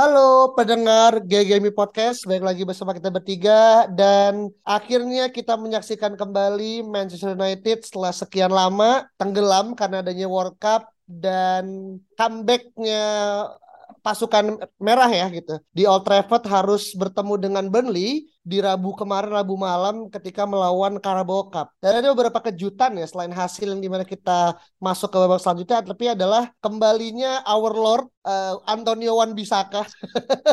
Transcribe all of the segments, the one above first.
Halo pendengar GGMI Podcast, baik lagi bersama kita bertiga dan akhirnya kita menyaksikan kembali Manchester United setelah sekian lama tenggelam karena adanya World Cup dan comebacknya pasukan merah ya gitu. Di Old Trafford harus bertemu dengan Burnley di Rabu kemarin Rabu malam ketika melawan Carabao Cup. Dan ada beberapa kejutan ya selain hasil yang di mana kita masuk ke babak selanjutnya tapi adalah kembalinya Our Lord uh, Antonio Wan Bisaka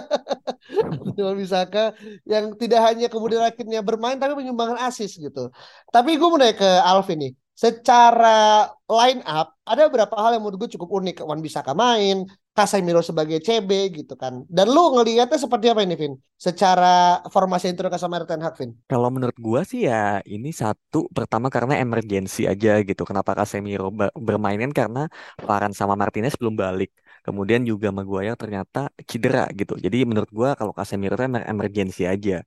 Antonio Bisaka yang tidak hanya kemudian akhirnya bermain tapi menyumbangkan asis gitu. Tapi gue mau nanya ke Alvin nih. Secara line up ada beberapa hal yang menurut gue cukup unik. Wan Bisaka main Casemiro sebagai CB gitu kan. Dan lu ngelihatnya seperti apa ini, Vin? Secara formasi yang terus sama Ten Hag, Vin? Kalau menurut gua sih ya ini satu pertama karena emergensi aja gitu. Kenapa Casemiro bermain kan karena Varane sama Martinez belum balik. Kemudian juga Maguire ternyata cedera gitu. Jadi menurut gua kalau Casemiro itu emergensi aja.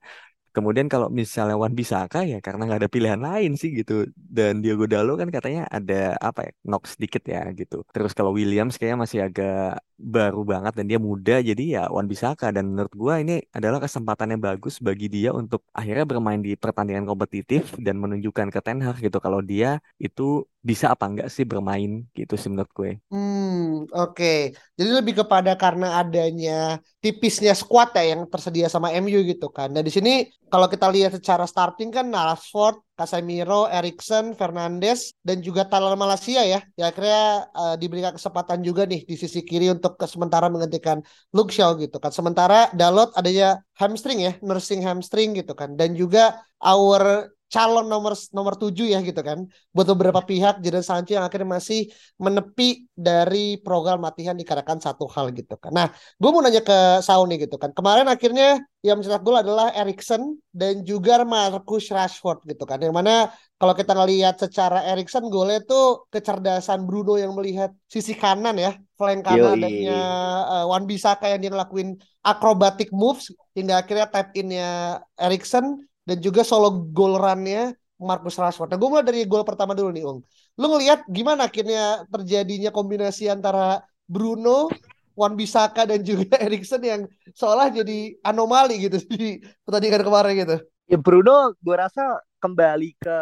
Kemudian kalau misalnya Wan Bisaka ya karena nggak ada pilihan lain sih gitu. Dan Diogo Dalo kan katanya ada apa ya knock sedikit ya gitu. Terus kalau Williams kayaknya masih agak baru banget dan dia muda jadi ya Wan Bisaka dan menurut gua ini adalah kesempatan yang bagus bagi dia untuk akhirnya bermain di pertandingan kompetitif dan menunjukkan ke Ten Hag gitu kalau dia itu bisa apa enggak sih bermain gitu sih menurut gue. Hmm, oke. Okay. Jadi lebih kepada karena adanya tipisnya squad ya yang tersedia sama MU gitu kan. Nah, di sini kalau kita lihat secara starting kan Rashford, Casemiro, Erikson, Fernandes dan juga Tyler Malaysia ya. Ya akhirnya uh, diberikan kesempatan juga nih di sisi kiri untuk sementara menggantikan Luke Shaw gitu kan. Sementara Dalot adanya hamstring ya, nursing hamstring gitu kan. Dan juga our calon nomor nomor tujuh ya gitu kan buat beberapa pihak Jadon Sancho yang akhirnya masih menepi dari program latihan dikarenakan satu hal gitu kan. Nah, gue mau nanya ke Sauni gitu kan. Kemarin akhirnya yang mencetak gol adalah Erikson dan juga Marcus Rashford gitu kan. Yang mana kalau kita ngelihat secara Erikson golnya itu kecerdasan Bruno yang melihat sisi kanan ya, flank kanan adanya uh, Wan Bisaka yang dia ngelakuin acrobatic moves hingga akhirnya tap innya Erikson dan juga solo goal runnya Marcus Rashford. Nah, gue mulai dari gol pertama dulu nih, Ung. Lu ngelihat gimana akhirnya terjadinya kombinasi antara Bruno, Wan Bisaka dan juga Erikson yang seolah jadi anomali gitu di pertandingan kemarin gitu. Ya Bruno, gue rasa kembali ke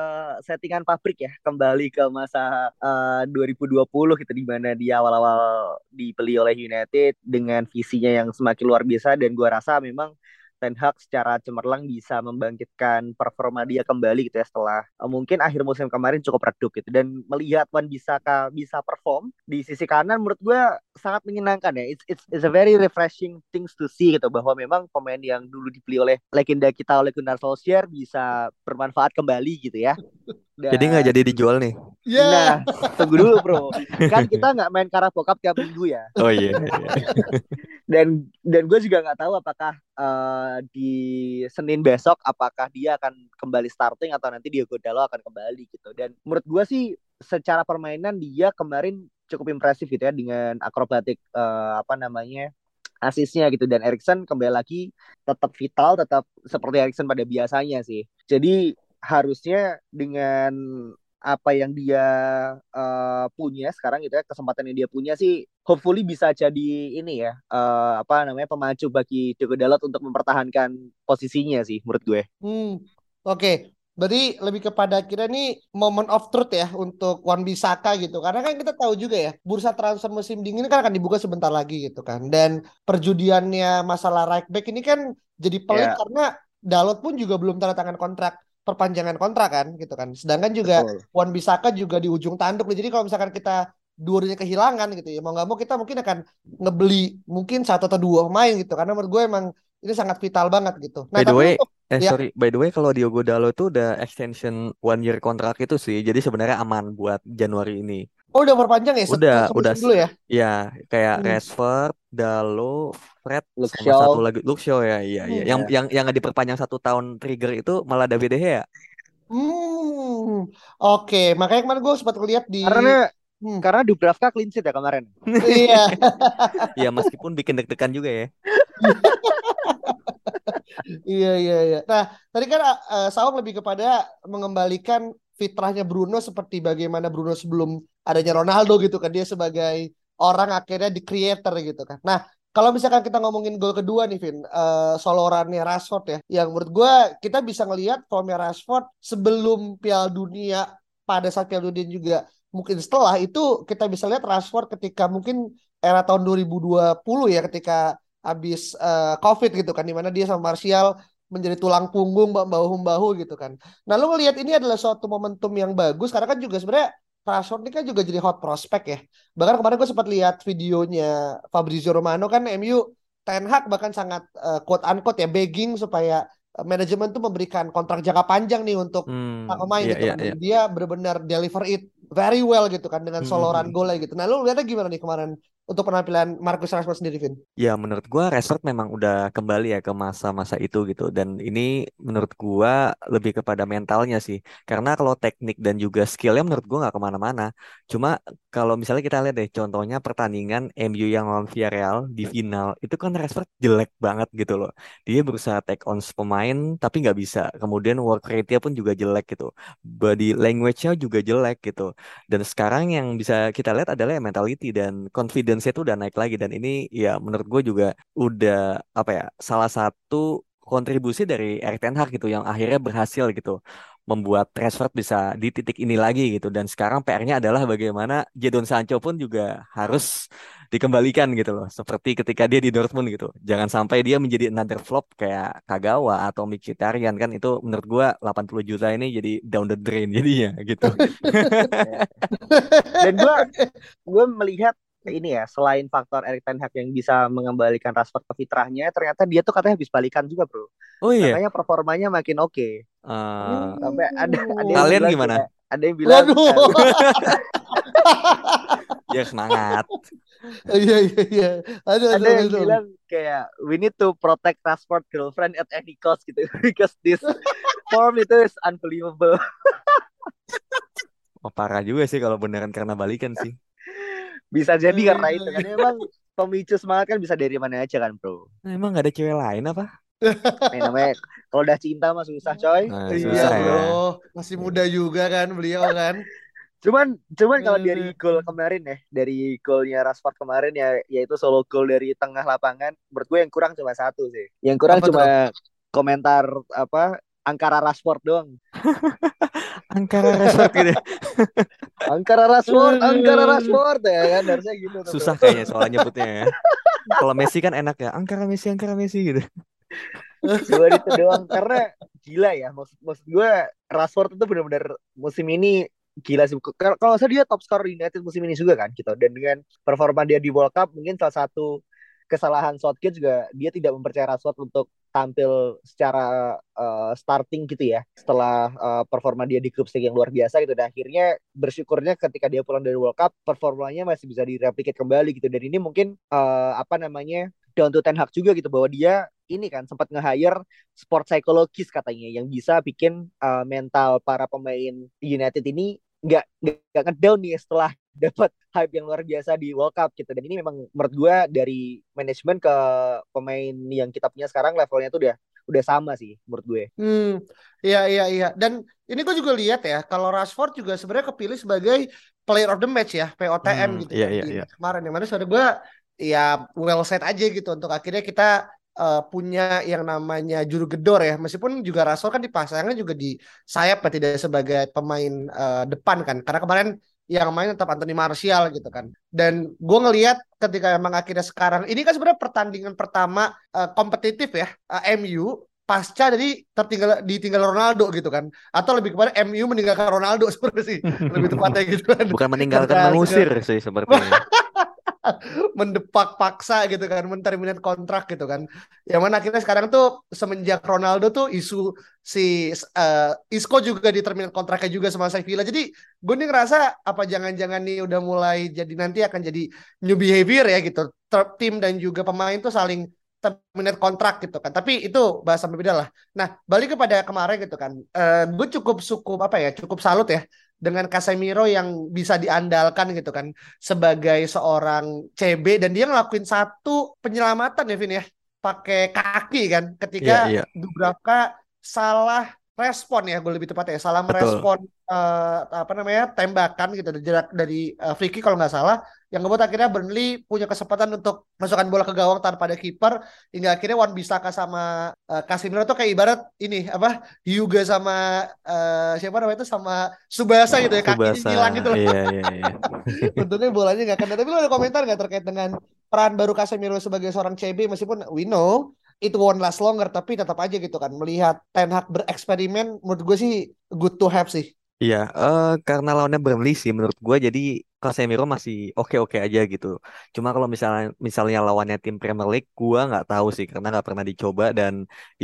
settingan pabrik ya, kembali ke masa uh, 2020 gitu di mana dia awal-awal dibeli oleh United dengan visinya yang semakin luar biasa dan gue rasa memang Ten Hag secara cemerlang bisa membangkitkan performa dia kembali gitu ya setelah uh, mungkin akhir musim kemarin cukup redup gitu. Dan melihat Wan bisa bisa perform di sisi kanan menurut gue sangat menyenangkan ya it's, it's, it's a very refreshing things to see gitu bahwa memang pemain yang dulu dibeli oleh legenda kita oleh Gunnar Solskjaer bisa bermanfaat kembali gitu ya dan... Jadi nggak jadi dijual nih? Yeah. Nah, tunggu dulu bro. Kan kita nggak main Carabao Cup tiap minggu ya. Oh iya. iya. dan dan gue juga nggak tahu apakah uh, di Senin besok apakah dia akan kembali starting atau nanti Diego Dalo akan kembali gitu. Dan menurut gue sih secara permainan dia kemarin cukup impresif gitu ya dengan akrobatik uh, apa namanya asisnya gitu dan Erikson kembali lagi tetap vital tetap seperti Erikson pada biasanya sih jadi harusnya dengan apa yang dia uh, punya sekarang gitu ya kesempatan yang dia punya sih hopefully bisa jadi ini ya uh, apa namanya pemacu bagi Diogo Dalot untuk mempertahankan posisinya sih menurut gue. Hmm, oke. Berarti lebih kepada kira ini moment of truth ya untuk Wan Bisaka gitu. Karena kan kita tahu juga ya, bursa transfer musim dingin kan akan dibuka sebentar lagi gitu kan. Dan perjudiannya masalah right back ini kan jadi pelik yeah. karena Dalot pun juga belum tanda tangan kontrak perpanjangan kontrak kan gitu kan. Sedangkan juga Betul. Wan Bisaka juga di ujung tanduk Jadi kalau misalkan kita dua kehilangan gitu ya mau nggak mau kita mungkin akan ngebeli mungkin satu atau dua pemain gitu karena menurut gue emang ini sangat vital banget gitu. Nah, by the way, untuk, eh ya. sorry, by the way kalau Diogo Dalo itu udah extension one year kontrak itu sih, jadi sebenarnya aman buat Januari ini. Oh udah perpanjang ya? Udah, ke udah dulu ya? ya kayak Hmm. Rashford, Dalo, Fred Luke sama Shaw. satu lagi Luke Shaw ya. Iya, iya. Hmm. Yang Ya. yang yang nggak diperpanjang satu tahun trigger itu malah David De Gea. Hmm. Oke, makanya kemarin gue sempat ngeliat di Karena Hmm. karena Dubravka clean sheet ya kemarin. Iya. Ya meskipun bikin deg-degan juga ya. Iya iya iya. Nah, tadi kan uh, Saung lebih kepada mengembalikan fitrahnya Bruno seperti bagaimana Bruno sebelum adanya Ronaldo gitu kan dia sebagai orang akhirnya di creator gitu kan. Nah, kalau misalkan kita ngomongin gol kedua nih Vin, uh, solorannya Rashford ya, yang menurut gue kita bisa ngelihat formnya Rashford sebelum Piala Dunia pada saat Piala Dunia juga mungkin setelah itu kita bisa lihat Rashford ketika mungkin era tahun 2020 ya ketika habis uh, COVID gitu kan di mana dia sama Martial menjadi tulang punggung bahu membahu gitu kan. Nah lu ngelihat ini adalah suatu momentum yang bagus karena kan juga sebenarnya Rashford ini kan juga jadi hot prospect ya. Bahkan kemarin gue sempat lihat videonya Fabrizio Romano kan MU Ten Hag bahkan sangat uh, quote unquote ya begging supaya uh, manajemen tuh memberikan kontrak jangka panjang nih untuk Hmm, pemain iya, gitu iya, kan. Dan Dia benar-benar deliver it very well gitu kan dengan Hmm, soloran hmm. golnya gitu. Nah lu lihatnya gimana nih kemarin untuk penampilan Marcus Rashford sendiri Vin? Ya menurut gua Rashford memang udah kembali ya ke masa-masa itu gitu. Dan ini menurut gua lebih kepada mentalnya sih. Karena kalau teknik dan juga skillnya menurut gua nggak ke mana-mana. Cuma kalau misalnya kita lihat deh contohnya pertandingan MU yang lawan Villarreal di final itu kan Rashford jelek banget gitu loh. Dia berusaha take on pemain tapi nggak bisa. Kemudian work rate-nya pun juga jelek gitu. Body language-nya juga jelek gitu. Dan sekarang yang bisa kita lihat adalah mentality dan confidence itu udah naik lagi. Dan ini ya menurut gue juga udah apa ya salah satu kontribusi dari Erik Ten Hag gitu yang akhirnya berhasil gitu membuat Rashford bisa di titik ini lagi gitu. Dan sekarang PR-nya adalah bagaimana Jadon Sancho pun juga harus dikembalikan gitu loh. Seperti ketika dia di Dortmund gitu. Jangan sampai dia menjadi another flop kayak Kagawa atau Mkhitaryan kan. Itu menurut gua 80 juta ini jadi down the drain jadinya gitu. Dan gue gue melihat ini ya selain faktor Erik Ten Hag yang bisa mengembalikan Rashford ke fitrahnya, ternyata dia tuh katanya habis balikan juga bro. oh iya Katanya performanya makin oke. Eh, Sampai ada ada yang Kalian bilang gimana? ada yang bilang Waduh. ya semangat Iya iya iya. Aduh ada yang aduh. bilang kayak we need to protect Rashford girlfriend at any cost gitu because this form itu is unbelievable. oh, parah juga sih kalau beneran karena balikan sih Bisa jadi Iya, karena iya, itu iya. kan emang pemicu semangat kan bisa dari mana aja kan bro. Nah, emang gak ada cewek lain apa Nah, namanya kalau udah cinta mah susah coy. Nah, Iya susah ya. bro, masih muda juga kan beliau kan. Cuman cuman kalau dari gol kemarin ya, dari golnya Rashford kemarin ya yaitu solo gol dari tengah lapangan, menurut gue yang kurang cuma satu sih. Yang kurang Apa cuma komentar apa Angkara Rashford doang. Angkara Rashford gitu Angkara Rashford, Angkara Rashford ya kan harusnya gitu tuh. susah kayaknya soalnya nyebutnya ya kalau Messi kan enak ya Angkara Messi Angkara Messi gitu Cuma itu doang karena gila ya maksud maksud gue Rashford itu benar-benar musim ini gila sih. Kalau salah dia top scorer United musim ini juga kan gitu. Dan dengan performa dia di World Cup mungkin salah satu kesalahan Southgate juga dia tidak mempercayai Rashford untuk tampil secara uh, starting gitu ya setelah uh, performa dia di grup stage yang luar biasa gitu. Dan akhirnya bersyukurnya ketika dia pulang dari World Cup performanya masih bisa direplicate kembali gitu. Dan ini mungkin uh, apa namanya down to Ten Hag juga gitu bahwa dia ini kan sempat nge-hire sport psikologis katanya yang bisa bikin uh, mental para pemain United ini nggak nggak ngedown nih setelah dapat hype yang luar biasa di World Cup gitu dan ini memang menurut gue dari manajemen ke pemain yang kita punya sekarang levelnya tuh udah udah sama sih menurut gue. Hmm, iya iya iya. Dan ini gue juga lihat ya, kalau Rashford juga sebenarnya kepilih sebagai player of the match ya, POTM Hmm, gitu iya, kan iya, iya. kemarin. Yang mana saudara gue ya well set aja gitu untuk akhirnya kita uh, punya yang namanya juru gedor ya. Meskipun juga Rashford kan dipasangnya juga di sayap ya, tidak sebagai pemain uh, depan kan. Karena kemarin yang main tetap Anthony Martial gitu kan. Dan gue ngelihat ketika emang akhirnya sekarang ini kan sebenarnya pertandingan pertama uh, kompetitif ya uh, MU pasca jadi tertinggal ditinggal Ronaldo gitu kan. Atau lebih kepada MU meninggalkan Ronaldo seperti sih lebih tepatnya gitu kan. Bukan meninggalkan Karena mengusir sih sepertinya mendepak paksa gitu kan, menterminate kontrak gitu kan. Yang mana akhirnya sekarang tuh semenjak Ronaldo tuh isu si uh, Isco juga diterminate kontraknya juga sama Sevilla. Jadi gue nih ngerasa apa jangan-jangan nih udah mulai jadi nanti akan jadi new behavior ya gitu. Tim dan juga pemain tuh saling terminate kontrak gitu kan. Tapi itu bahasa berbeda lah. Nah, balik kepada kemarin gitu kan. Uh, gue cukup cukup apa ya? Cukup salut ya dengan Casemiro yang bisa diandalkan gitu kan sebagai seorang CB dan dia ngelakuin satu penyelamatan ya Vin ya. Pakai kaki kan ketika yeah, yeah. Dubravka salah respon ya gue lebih tepat ya. Salah merespon uh, apa namanya tembakan gitu dari dari uh, free kick kalau nggak salah yang ngebuat akhirnya Burnley punya kesempatan untuk masukkan bola ke gawang tanpa ada kiper hingga akhirnya Wan Bisaka sama uh, Casemiro tuh kayak ibarat ini apa Hyuga sama uh, siapa namanya itu sama Subasa gitu ya kaki hilang gitu loh. Iya, iya, iya. Untungnya bolanya nggak kena. Tapi lo ada komentar nggak terkait dengan peran baru Casemiro sebagai seorang CB meskipun we know it won't last longer tapi tetap aja gitu kan melihat Ten Hag bereksperimen menurut gue sih good to have sih. Iya, uh, karena lawannya Burnley sih menurut gue jadi Casemiro masih oke-oke aja gitu. Cuma kalau misalnya misalnya lawannya tim Premier League, gua nggak tahu sih karena nggak pernah dicoba dan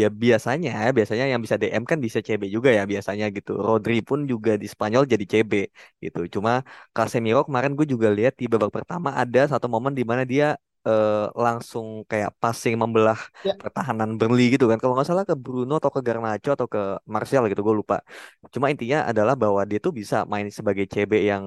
ya biasanya biasanya yang bisa DM kan bisa CB juga ya biasanya gitu. Rodri pun juga di Spanyol jadi CB gitu. Cuma Casemiro kemarin gue juga lihat di babak pertama ada satu momen di mana dia uh, langsung kayak passing membelah ya. pertahanan Burnley gitu kan. Kalau nggak salah ke Bruno atau ke Garnacho atau ke Martial gitu, gue lupa. Cuma intinya adalah bahwa dia tuh bisa main sebagai CB yang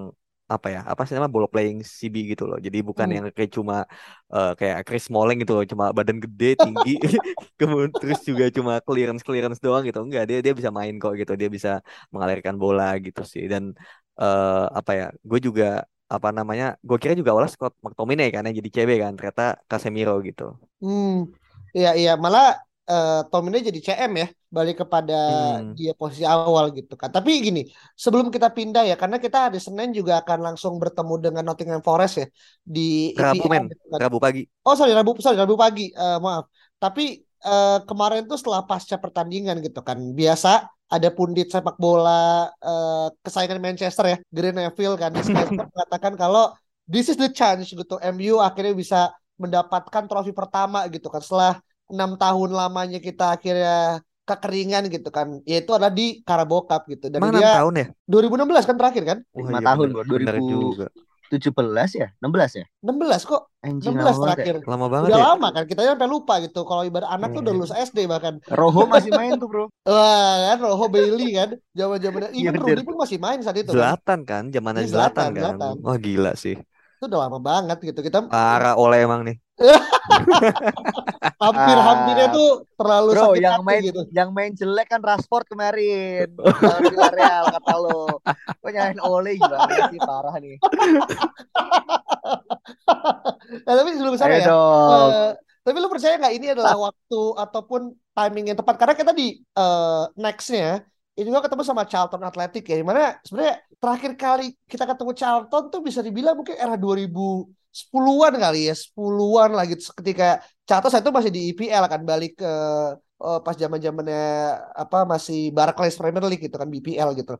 apa ya apa sih nama ball playing CB gitu loh jadi bukan hmm. yang kayak cuma uh, kayak Chris Smalling gitu loh cuma badan gede tinggi kemudian terus juga cuma clearance clearance doang gitu enggak dia dia bisa main kok gitu dia bisa mengalirkan bola gitu sih dan uh, apa ya gue juga apa namanya gue kira juga awalnya Scott McTominay kan yang jadi CB kan ternyata Casemiro gitu. Hmm iya iya malah uh, Tom ini jadi CM ya balik kepada hmm. dia posisi awal gitu kan. Tapi gini sebelum kita pindah ya karena kita hari Senin juga akan langsung bertemu dengan Nottingham Forest ya di Rabu men. gitu kan. Rabu pagi. Oh sorry Rabu sorry Rabu pagi uh, maaf. Tapi uh, kemarin tuh setelah pasca pertandingan gitu kan biasa ada pundit sepak bola uh, kesayangan Manchester ya Green Neville kan di Sky mengatakan kalau this is the chance gitu MU akhirnya bisa mendapatkan trofi pertama gitu kan setelah enam tahun lamanya kita akhirnya kekeringan gitu kan yaitu adalah di Carabao Cup gitu. Dan Mana dia tahun ya? 2016 kan terakhir kan? Oh, 5 iya, tahun bener, 2000 juga. 17 ya? 16 ya? 16 kok. Anjing 16 terakhir ya. lama banget udah ya? lama kan kita sampai lupa gitu kalau ibarat anak tuh udah hmm. lulus SD bahkan. Roho masih main tuh bro. Wah kan Roho Bailey kan zaman zaman iya, Rudy pun masih main saat itu Zlatan kan zamannya iya, Zlatan, kan. Zlatan. wah gila sih. Itu udah lama banget gitu. Kita parah oleh emang nih hampir-hampirnya tuh terlalu Bro, sakit yang main gitu. yang main jelek kan Rashford kemarin. Real kata lo kok nyalain Ole? Gimana sih? Parah nih. Nah, tapi sebelum sana ya uh, tapi lu percaya nggak ini adalah waktu ataupun timing yang tepat? Karena kita di uh, nextnya ini juga ketemu sama Charlton Athletic ya, di mana sebenarnya terakhir kali kita ketemu Charlton tuh bisa dibilang mungkin era 2010-an kali ya, 10-an lagi ketika Charlton saya tuh masih di IPL kan balik ke uh, pas zaman zamannya apa masih Barclays Premier League gitu kan BPL gitu.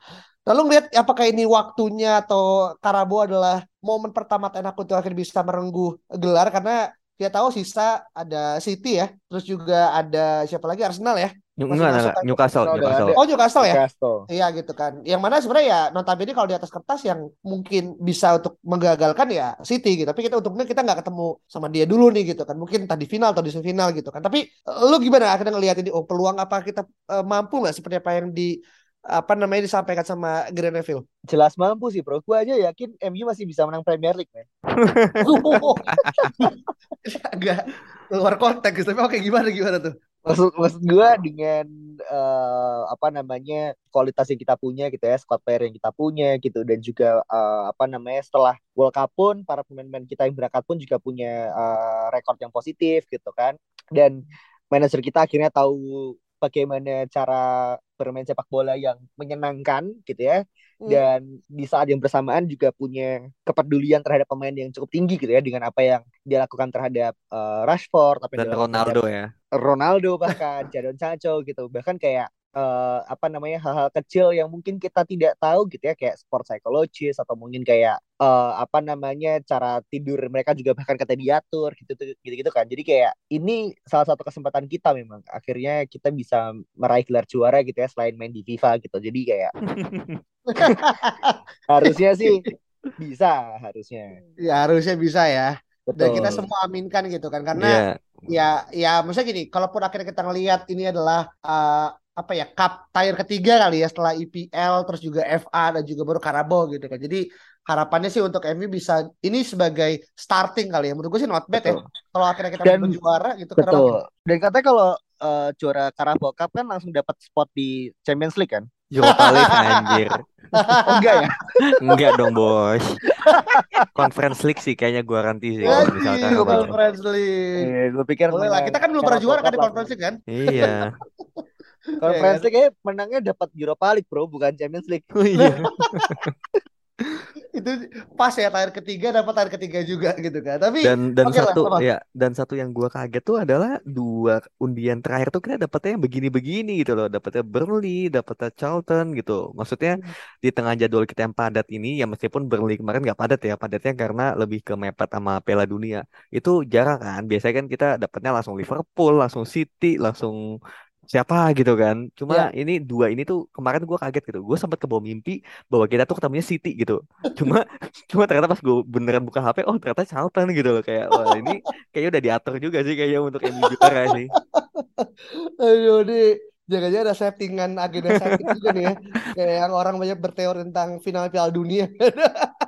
Lalu ngeliat apakah ini waktunya atau Karabo adalah momen pertama Ten Hag untuk akhirnya bisa merengguh gelar? Karena kita tahu sisa ada City ya, terus juga ada siapa lagi? Arsenal ya Enggak, enggak, Newcastle, Newcastle. Oh, Newcastle ya? Newcastle. Iya gitu kan. Yang mana sebenarnya ya notabene kalau di atas kertas yang mungkin bisa untuk menggagalkan ya City gitu. Tapi kita untungnya kita nggak ketemu sama dia dulu nih gitu kan. Mungkin tadi final atau di semifinal gitu kan. Tapi lu gimana akhirnya ngelihat ini oh peluang apa kita uh, mampu nggak seperti apa yang di apa namanya disampaikan sama Green Neville? Jelas mampu sih bro. Gue aja yakin MU masih bisa menang Premier League man. Agak luar konteks tapi oke gimana gimana tuh? Maksud maksud gue dengan uh, apa namanya kualitas yang kita punya gitu ya squad player yang kita punya gitu dan juga uh, apa namanya setelah World Cup pun para pemain-pemain kita yang berangkat pun juga punya uh, rekor yang positif gitu kan. Dan manajer kita akhirnya tahu bagaimana cara bermain sepak bola yang menyenangkan gitu ya Hmm. dan di saat yang bersamaan juga punya kepedulian terhadap pemain yang cukup tinggi gitu ya dengan apa yang dia lakukan terhadap uh, Rashford apa dan Ronaldo ya. Ronaldo bahkan Jadon Sancho gitu. Bahkan kayak uh, apa namanya hal-hal kecil yang mungkin kita tidak tahu gitu ya kayak sport psychologist atau mungkin kayak uh, apa namanya cara tidur mereka juga bahkan kata diatur gitu gitu gitu kan. Jadi kayak ini salah satu kesempatan kita memang. Akhirnya kita bisa meraih gelar juara gitu ya selain main di FIFA gitu. Jadi kayak harusnya sih bisa harusnya ya harusnya bisa ya Betul. dan kita semua aminkan gitu kan karena yeah. ya ya maksudnya gini kalaupun akhirnya kita ngelihat ini adalah uh, apa ya cup tier ketiga kali ya setelah IPL terus juga FA dan juga baru Carabao gitu kan jadi harapannya sih untuk MU bisa ini sebagai starting kali ya menurut gue sih not bad ya. betul. ya kalau akhirnya kita dan, juara gitu betul dan katanya kalau uh, juara Carabao Cup kan langsung dapat spot di Champions League kan Europa League anjir. Oh, enggak ya? Enggak dong bos. Conference League sih kayaknya gua ranti sih kalau misalkan Conference League. Iya, gue pikir boleh lah kita kan belum pernah juara kan di Conference League kan? Iya. Conference League kayak menangnya dapat Europa League bro bukan Champions League. Oh, iya itu pas ya tayar ketiga dapat tayar ketiga juga gitu kan. Tapi dan dan okay satu lah, ya dan satu yang gua kaget tuh adalah dua undian terakhir tuh kita dapetnya yang begini-begini gitu loh. Dapetnya Burnley dapetnya Charlton gitu. Maksudnya hmm. di tengah jadwal kita yang padat ini ya meskipun Burnley kemarin nggak padat ya padatnya karena lebih ke mepet sama Piala Dunia. Itu jarang kan. Biasanya kan kita dapetnya langsung Liverpool langsung City langsung siapa gitu kan. Cuma ya. ini dua ini tuh kemarin gue kaget gitu. Gue sempat kebawa mimpi bahwa kita tuh ketemunya City gitu. Cuma cuma ternyata pas gue beneran buka HP, oh ternyata Charlton gitu loh kayak wah ini kayaknya udah diatur juga sih kayaknya untuk MU juara sih. Aduh nih jangan-jangan ada settingan agenda setting juga nih ya. Kayak yang orang banyak berteori tentang final Piala Dunia.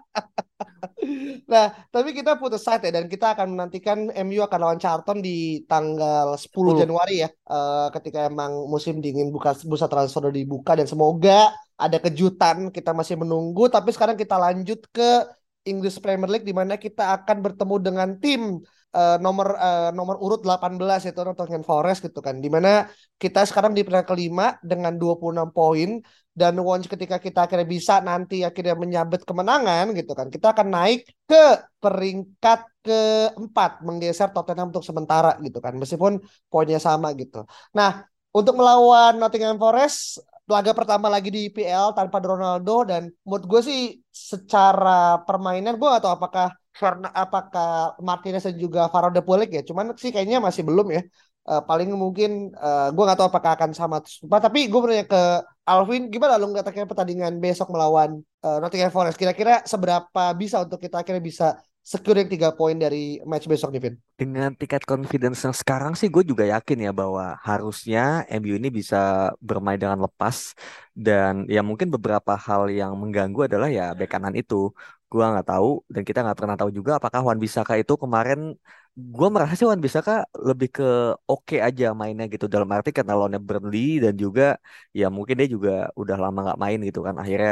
Nah, tapi kita putus side ya dan kita akan menantikan MU akan lawan Charlton di tanggal 10 10. Januari ya. Uh, ketika emang musim dingin buka bursa transfer udah dibuka dan semoga ada kejutan kita masih menunggu tapi sekarang kita lanjut ke English Premier League di mana kita akan bertemu dengan tim uh, nomor uh, nomor urut 18 yaitu Nottingham Forest gitu kan. Di mana kita sekarang di peringkat kelima dengan 26 poin dan once ketika kita akhirnya bisa nanti akhirnya menyabet kemenangan gitu kan. Kita akan naik ke peringkat keempat menggeser Tottenham untuk sementara gitu kan. Meskipun poinnya sama gitu. Nah, untuk melawan Nottingham Forest laga pertama lagi di IPL tanpa Ronaldo dan menurut gue sih secara permainan gue atau apakah karena apakah Martinez dan juga Farode Pulik ya? Cuman sih kayaknya masih belum ya. Uh, paling mungkin uh, gue nggak tahu apakah akan sama tapi gue bertanya ke Alvin gimana lu katakan pertandingan besok melawan uh, Nottingham Forest? Kira-kira seberapa bisa untuk kita akhirnya bisa secure tiga poin dari match besok nih Vin? Dengan tingkat confidence yang sekarang sih gue juga yakin ya bahwa harusnya MU ini bisa bermain dengan lepas. Dan ya mungkin beberapa hal yang mengganggu adalah ya bek kanan itu gue nggak tahu dan kita nggak pernah tahu juga apakah Wan Bisaka itu kemarin gue merasa sih Wan Bisaka lebih ke oke okay aja mainnya gitu. Dalam arti karena lawannya Burnley dan juga ya mungkin dia juga udah lama nggak main gitu kan akhirnya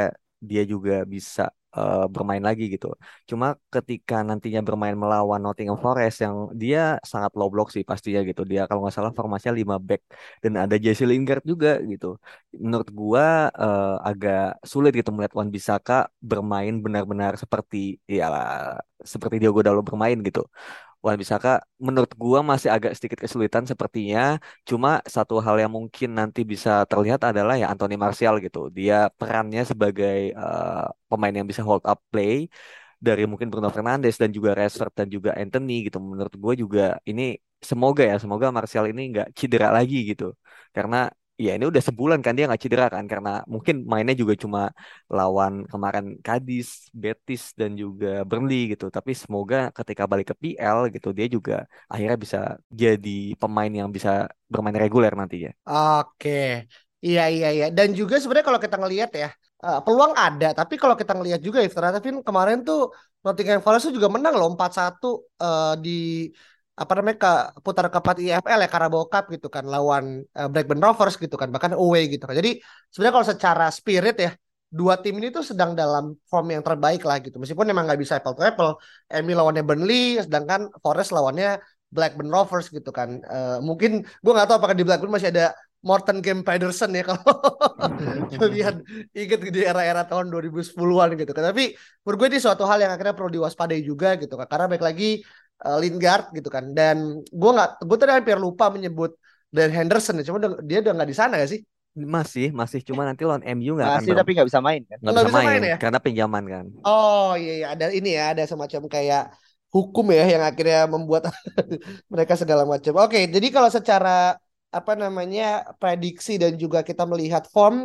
dia juga bisa uh, bermain lagi gitu. Cuma ketika nantinya bermain melawan Nottingham Forest yang dia sangat low block sih pastinya gitu. Dia kalau nggak salah formasinya 5 back dan ada Jesse Lingard juga gitu. Menurut gua uh, agak sulit gitu melihat Wan Bisaka bermain benar-benar seperti ya seperti Diogo Dalot bermain gitu. Wan Bisaka menurut gua masih agak sedikit kesulitan sepertinya. Cuma satu hal yang mungkin nanti bisa terlihat adalah ya Anthony Martial gitu. Dia perannya sebagai uh, pemain yang bisa hold up play dari mungkin Bruno Fernandes dan juga Rashford dan juga Anthony gitu. Menurut gue juga ini semoga ya semoga Martial ini nggak cedera lagi gitu. Karena ya ini udah sebulan kan dia nggak cedera kan karena mungkin mainnya juga cuma lawan kemarin Cadiz, Betis dan juga Burnley gitu. Tapi semoga ketika balik ke PL gitu dia juga akhirnya bisa jadi pemain yang bisa bermain reguler nanti ya. Oke. Iya iya iya dan juga sebenarnya kalau kita ngelihat ya uh, peluang ada tapi kalau kita ngelihat juga ya ternyata kemarin tuh Nottingham Forest juga menang loh 4-1 uh, di apa namanya ke putar keempat IFL ya Carabao Cup gitu kan lawan uh, Blackburn Rovers gitu kan bahkan away gitu kan. Jadi sebenarnya kalau secara spirit ya dua tim ini tuh sedang dalam form yang terbaik lah gitu. Meskipun emang nggak bisa apple to apple. Emi lawannya Burnley sedangkan Forest lawannya Blackburn Rovers gitu kan. Uh, mungkin gue nggak tahu apakah di Blackburn masih ada Morton Game Pedersen ya kalau kalian inget di era-era tahun 2010-an gitu kan. Tapi menurut gue ini suatu hal yang akhirnya perlu diwaspadai juga gitu kan. Karena baik lagi uh, Lingard gitu kan. Dan gue nggak, gue tadi hampir lupa menyebut Dan Henderson, ya, cuma dia udah nggak di sana gak sih? Masih, masih cuma nanti lawan MU nggak akan Masih tapi nggak bisa main kan? nggak Nggak bisa bisa main main ya? karena pinjaman kan. Oh iya iya ada ini ya ada semacam kayak hukum ya yang akhirnya membuat mereka segala macam. Oke, jadi kalau secara apa namanya prediksi dan juga kita melihat form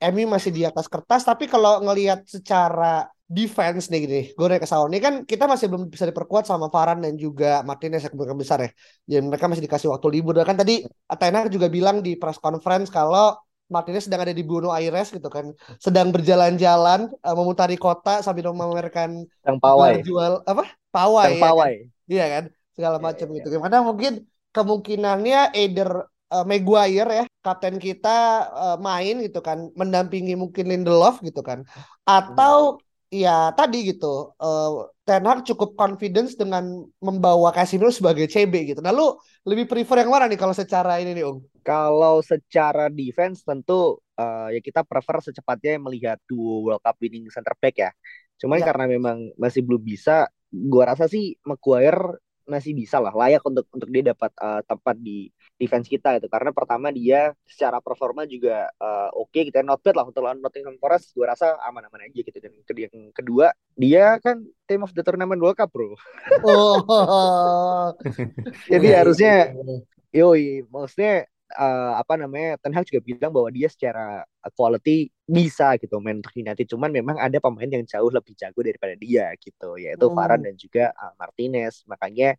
MU masih di atas kertas, tapi kalau ngelihat secara defense nih gini, gue ke Saul ini kan kita masih belum bisa diperkuat sama Varane dan juga Martinez yang kemungkinan besar ya. Jadi mereka masih dikasih waktu libur. Dan kan tadi Ten Hag juga bilang di press conference kalau Martinez sedang ada di Buenos Aires gitu kan, sedang berjalan-jalan uh, memutari kota sambil memamerkan Yang pawai. jual apa pawai Yang ya kan? pawai. Iya kan segala Iya, macam iya, gitu. Gimana mungkin kemungkinannya either uh, Maguire ya kapten kita uh, main gitu kan mendampingi mungkin Lindelof gitu kan atau ya tadi gitu uh, Ten Hag cukup confidence dengan membawa Casemiro sebagai CB gitu. Nah lu lebih prefer yang mana nih kalau secara ini nih Ung? Kalau secara defense tentu uh, ya kita prefer secepatnya melihat duo World Cup winning center back ya. Cuman Ya. karena memang masih belum bisa, gua rasa sih Maguire masih bisa lah layak untuk untuk dia dapat uh, tempat di defense kita itu karena pertama dia secara performa juga uh, oke kita not bad lah untuk lawan Nottingham Forest gua rasa aman-aman aja gitu dan yang kedua dia kan team of the tournament World Cup bro Oh. jadi harusnya. Yoi, maksudnya eh, apa namanya Ten Hag juga bilang bahwa dia secara quality bisa gitu main untuk United. Cuman memang ada pemain yang jauh lebih jago daripada dia gitu yaitu Hmm. Varane dan juga eh, Martinez. Makanya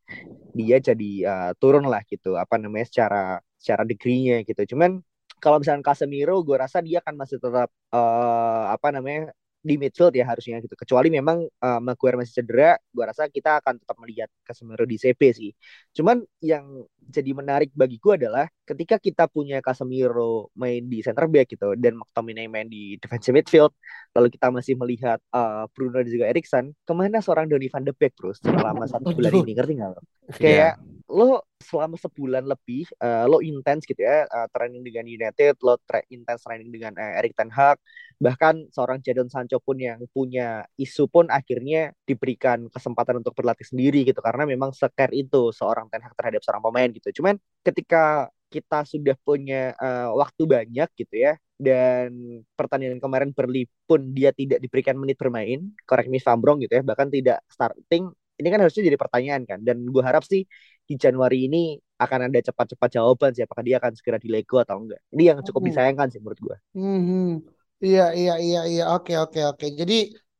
dia jadi eh, turun lah gitu apa namanya secara secara degree-nya gitu. Cuman kalau misalnya Casemiro gue rasa dia akan masih tetap eh, apa namanya di midfield ya harusnya gitu kecuali memang eh, Maguire masih cedera gue rasa kita akan tetap melihat Casemiro di CP sih Cuman yang jadi menarik bagi gue adalah ketika kita punya Casemiro main di center back gitu dan McTominay main di defensive midfield, lalu kita masih melihat uh, Bruno dan juga Erikson, ke mana seorang Donny van de Beek bro selama satu bulan ini ngerti nggak? Iya. Lo selama sebulan lebih uh, lo intens gitu ya uh, training dengan United, lo tra- intens training dengan uh, Erik ten Hag, bahkan seorang Jadon Sancho pun yang punya isu pun akhirnya diberikan kesempatan untuk berlatih sendiri gitu karena memang sekar itu seorang Ten Hag terhadap seorang pemain gitu. Cuman ketika kita sudah punya uh, waktu banyak gitu ya dan pertandingan kemarin Burnley pun dia tidak diberikan menit bermain, correct me if gitu ya, bahkan tidak starting. Ini kan harusnya jadi pertanyaan kan dan gue harap sih di Januari ini akan ada cepat-cepat jawaban sih apakah dia akan segera dilego atau enggak. Ini yang cukup Hmm. disayangkan sih menurut gue. Hmm, iya iya iya iya oke oke oke. Jadi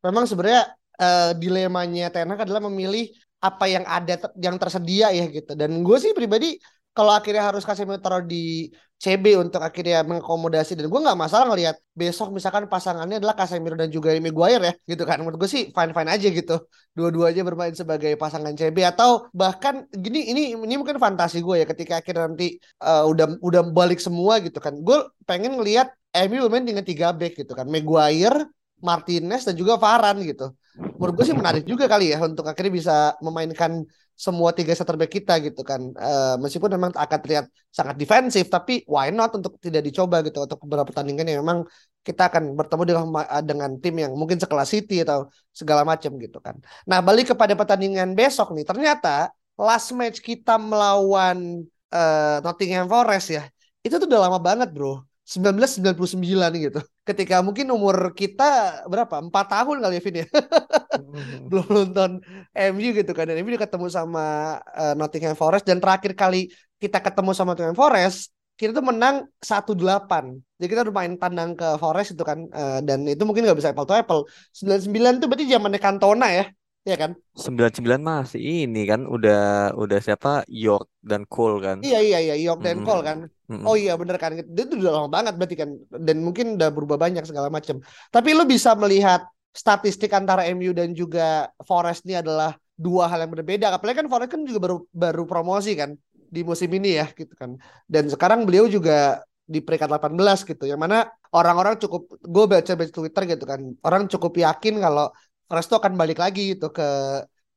memang sebenarnya eh, dilemanya Ten Hag adalah memilih apa yang ada yang tersedia ya gitu. Dan gue sih pribadi kalau akhirnya harus kasih taruh di CB untuk akhirnya mengakomodasi dan gue nggak masalah ngelihat besok misalkan pasangannya adalah Casemiro dan juga Maguire ya gitu kan. Menurut gue sih fine fine aja gitu. Dua-duanya bermain sebagai pasangan CB atau bahkan gini ini ini mungkin fantasi gue ya ketika akhirnya nanti eh, udah udah balik semua gitu kan. Gue pengen ngelihat MU main dengan tiga back gitu kan. Maguire, Martinez dan juga Varane gitu. Menurut gue sih menarik juga kali ya untuk akhirnya bisa memainkan semua tiga center back kita gitu kan. Eh, meskipun memang akan terlihat sangat defensif tapi why not untuk tidak dicoba gitu untuk beberapa pertandingan yang memang kita akan bertemu dengan dengan tim yang mungkin sekelas City atau segala macam gitu kan. Nah, balik kepada pertandingan besok nih. Ternyata last match kita melawan eh, Nottingham Forest ya. Itu tuh udah lama banget, Bro. 1999 gitu. Ketika mungkin umur kita berapa? Empat tahun kali ya, Vin ya. Belum nonton MU gitu kan. Dan MU ketemu sama eh, Nottingham Forest. Dan terakhir kali kita ketemu sama Nottingham Forest, kita tuh menang 1-8. Jadi kita udah main tandang ke Forest itu kan. Eh, dan itu mungkin nggak bisa apple to apple. 99 tuh berarti zamannya Cantona ya. Iya kan? 99 masih ini kan udah udah siapa York dan Cole kan. Iya iya iya York dan Mm-mm. Cole kan. Mm-mm. Oh iya bener kan. Dia tuh udah lama banget berarti kan. Dan mungkin udah berubah banyak segala macam. Tapi lu bisa melihat statistik antara MU dan juga Forest ini adalah dua hal yang berbeda. Apalagi kan Forest kan juga baru baru promosi kan di musim ini ya gitu kan. Dan sekarang beliau juga di peringkat 18 gitu. Yang mana orang-orang cukup gue baca baca Twitter gitu kan. Orang cukup yakin kalau Tuh akan balik lagi gitu ke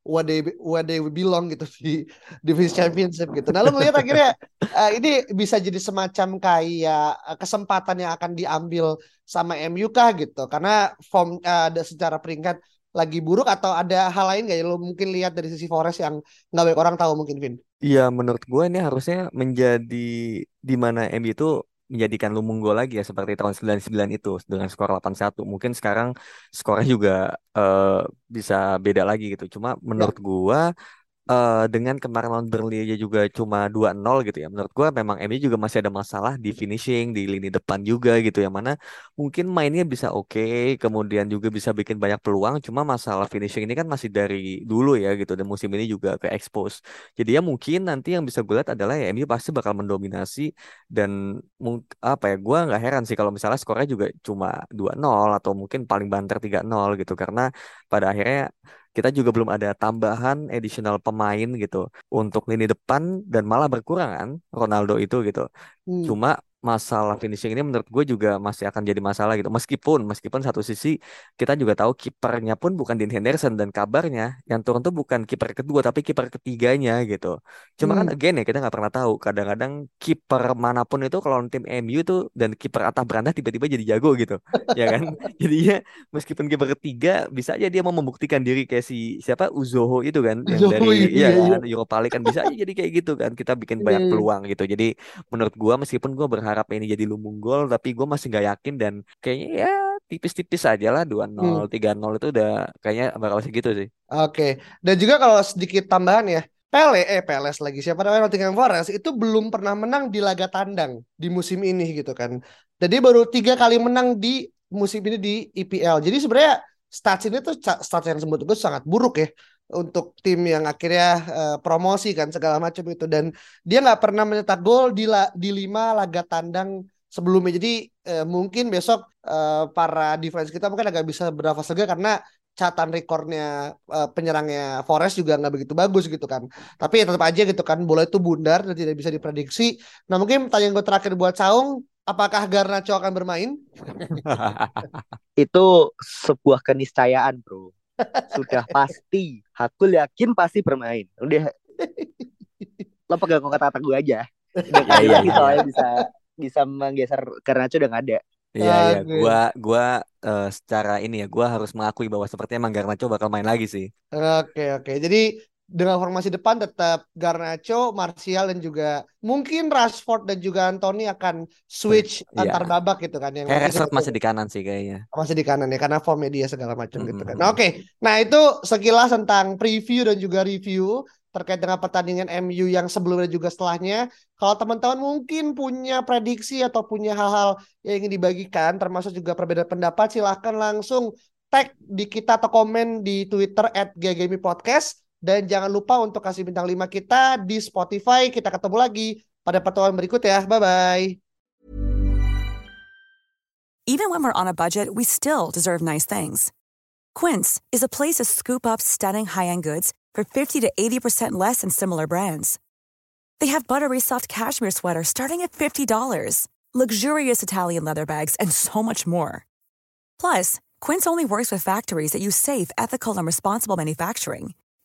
what they, what they belong gitu di divisi championship gitu. Nah lu ngeliat akhirnya eh, ini bisa jadi semacam kayak eh, kesempatan yang akan diambil sama MU kah gitu? Karena form ada secara peringkat lagi buruk atau ada hal lain nggak ya? Lo mungkin lihat dari sisi Forest yang nggak banyak orang tahu mungkin Vin. Iya, menurut gue ini harusnya menjadi di mana MU itu menjadikan lumbung gol lagi ya seperti tahun 99 itu dengan skor 8-1. Mungkin sekarang skornya juga uh, bisa beda lagi gitu. Cuma menurut ya. gua uh, dengan kemarin lawan Burnley aja juga cuma 2-0 gitu ya. Menurut gua memang MU juga masih ada masalah di finishing, di lini depan juga gitu yang mana mungkin mainnya bisa oke, okay, kemudian juga bisa bikin banyak peluang, cuma masalah finishing ini kan masih dari dulu ya gitu dan musim ini juga ke expose. Jadi ya mungkin nanti yang bisa gue lihat adalah ya MU pasti bakal mendominasi dan apa ya gua nggak heran sih kalau misalnya skornya juga cuma 2-0 atau mungkin paling banter 3-0 gitu karena pada akhirnya kita juga belum ada tambahan additional pemain gitu untuk lini depan dan malah berkurang kan Ronaldo itu gitu. Hmm. Cuma masalah finishing ini menurut gue juga masih akan jadi masalah gitu. Meskipun meskipun satu sisi kita juga tahu kipernya pun bukan Dean Henderson dan kabarnya yang turun tuh bukan kiper kedua tapi kiper ketiganya gitu. Cuma kan hmm. kan again ya kita nggak pernah tahu. Kadang-kadang kiper mana pun itu kalau tim MU tuh dan kiper atas beranda tiba-tiba jadi jago gitu, ya kan? Jadinya meskipun kiper ketiga bisa aja dia mau membuktikan diri kayak si siapa Uzoho itu kan yang Uzoho, dari iya, iya, kan Europa League kan bisa aja jadi kayak gitu kan. Kita bikin banyak iya, iya. peluang gitu. Jadi menurut gua meskipun gua berharap berharap ini jadi lumbung gol tapi gue masih nggak yakin dan kayaknya ya tipis-tipis aja lah 2-0, hmm. 3-0 itu udah kayaknya bakal segitu sih. Oke. Dan juga kalau sedikit tambahan ya, Pele eh Peles lagi siapa namanya Nottingham Forest itu belum pernah menang di laga tandang di musim ini gitu kan. Jadi baru tiga kali menang di musim ini di IPL. Jadi sebenarnya stats ini tuh stats yang sebut gue sangat buruk ya untuk tim yang akhirnya uh, promosi kan segala macam itu dan dia nggak pernah mencetak gol di la, di lima laga tandang sebelumnya. Jadi uh, mungkin besok uh, para defense kita mungkin agak bisa bernafas lega karena catatan rekornya uh, penyerangnya Forest juga nggak begitu bagus gitu kan. Tapi ya tetap aja gitu kan bola itu bundar dan tidak bisa diprediksi. Nah mungkin pertanyaan gue terakhir buat Saung apakah Garnacho akan bermain? Itu sebuah keniscayaan bro sudah pasti. Aku yakin pasti bermain. Udah lo pegang kata-kata gue aja. Udah ya, iya, iya. soalnya bisa bisa menggeser karena udah gak ada. Iya iya, gua gua uh, secara ini ya, gua harus mengakui bahwa sepertinya emang Garnacho bakal main lagi sih. Oke oke. Jadi dengan formasi depan tetap Garnacho, Martial dan juga mungkin Rashford dan juga Anthony akan switch yeah. antar babak gitu kan yang Rashford masih di kanan sih kayaknya. Masih di kanan ya karena form media segala macam mm -hmm. gitu kan. Nah, Oke. Okay. Nah, itu sekilas tentang preview dan juga review terkait dengan pertandingan MU yang sebelumnya juga setelahnya. Kalau teman-teman mungkin punya prediksi atau punya hal-hal yang ingin dibagikan termasuk juga perbedaan pendapat silahkan langsung tag di kita atau komen di Twitter at Podcast dan jangan lupa untuk kasih bintang 5 kita di Spotify. Kita ketemu lagi pada pertemuan berikut ya. Bye-bye. Even when we're on a budget, we still deserve nice things. Quince is a place to scoop up stunning high-end goods for 50 to 80% less than similar brands. They have buttery soft cashmere sweaters starting at $50, luxurious Italian leather bags, and so much more. Plus, Quince only works with factories that use safe, ethical, and responsible manufacturing.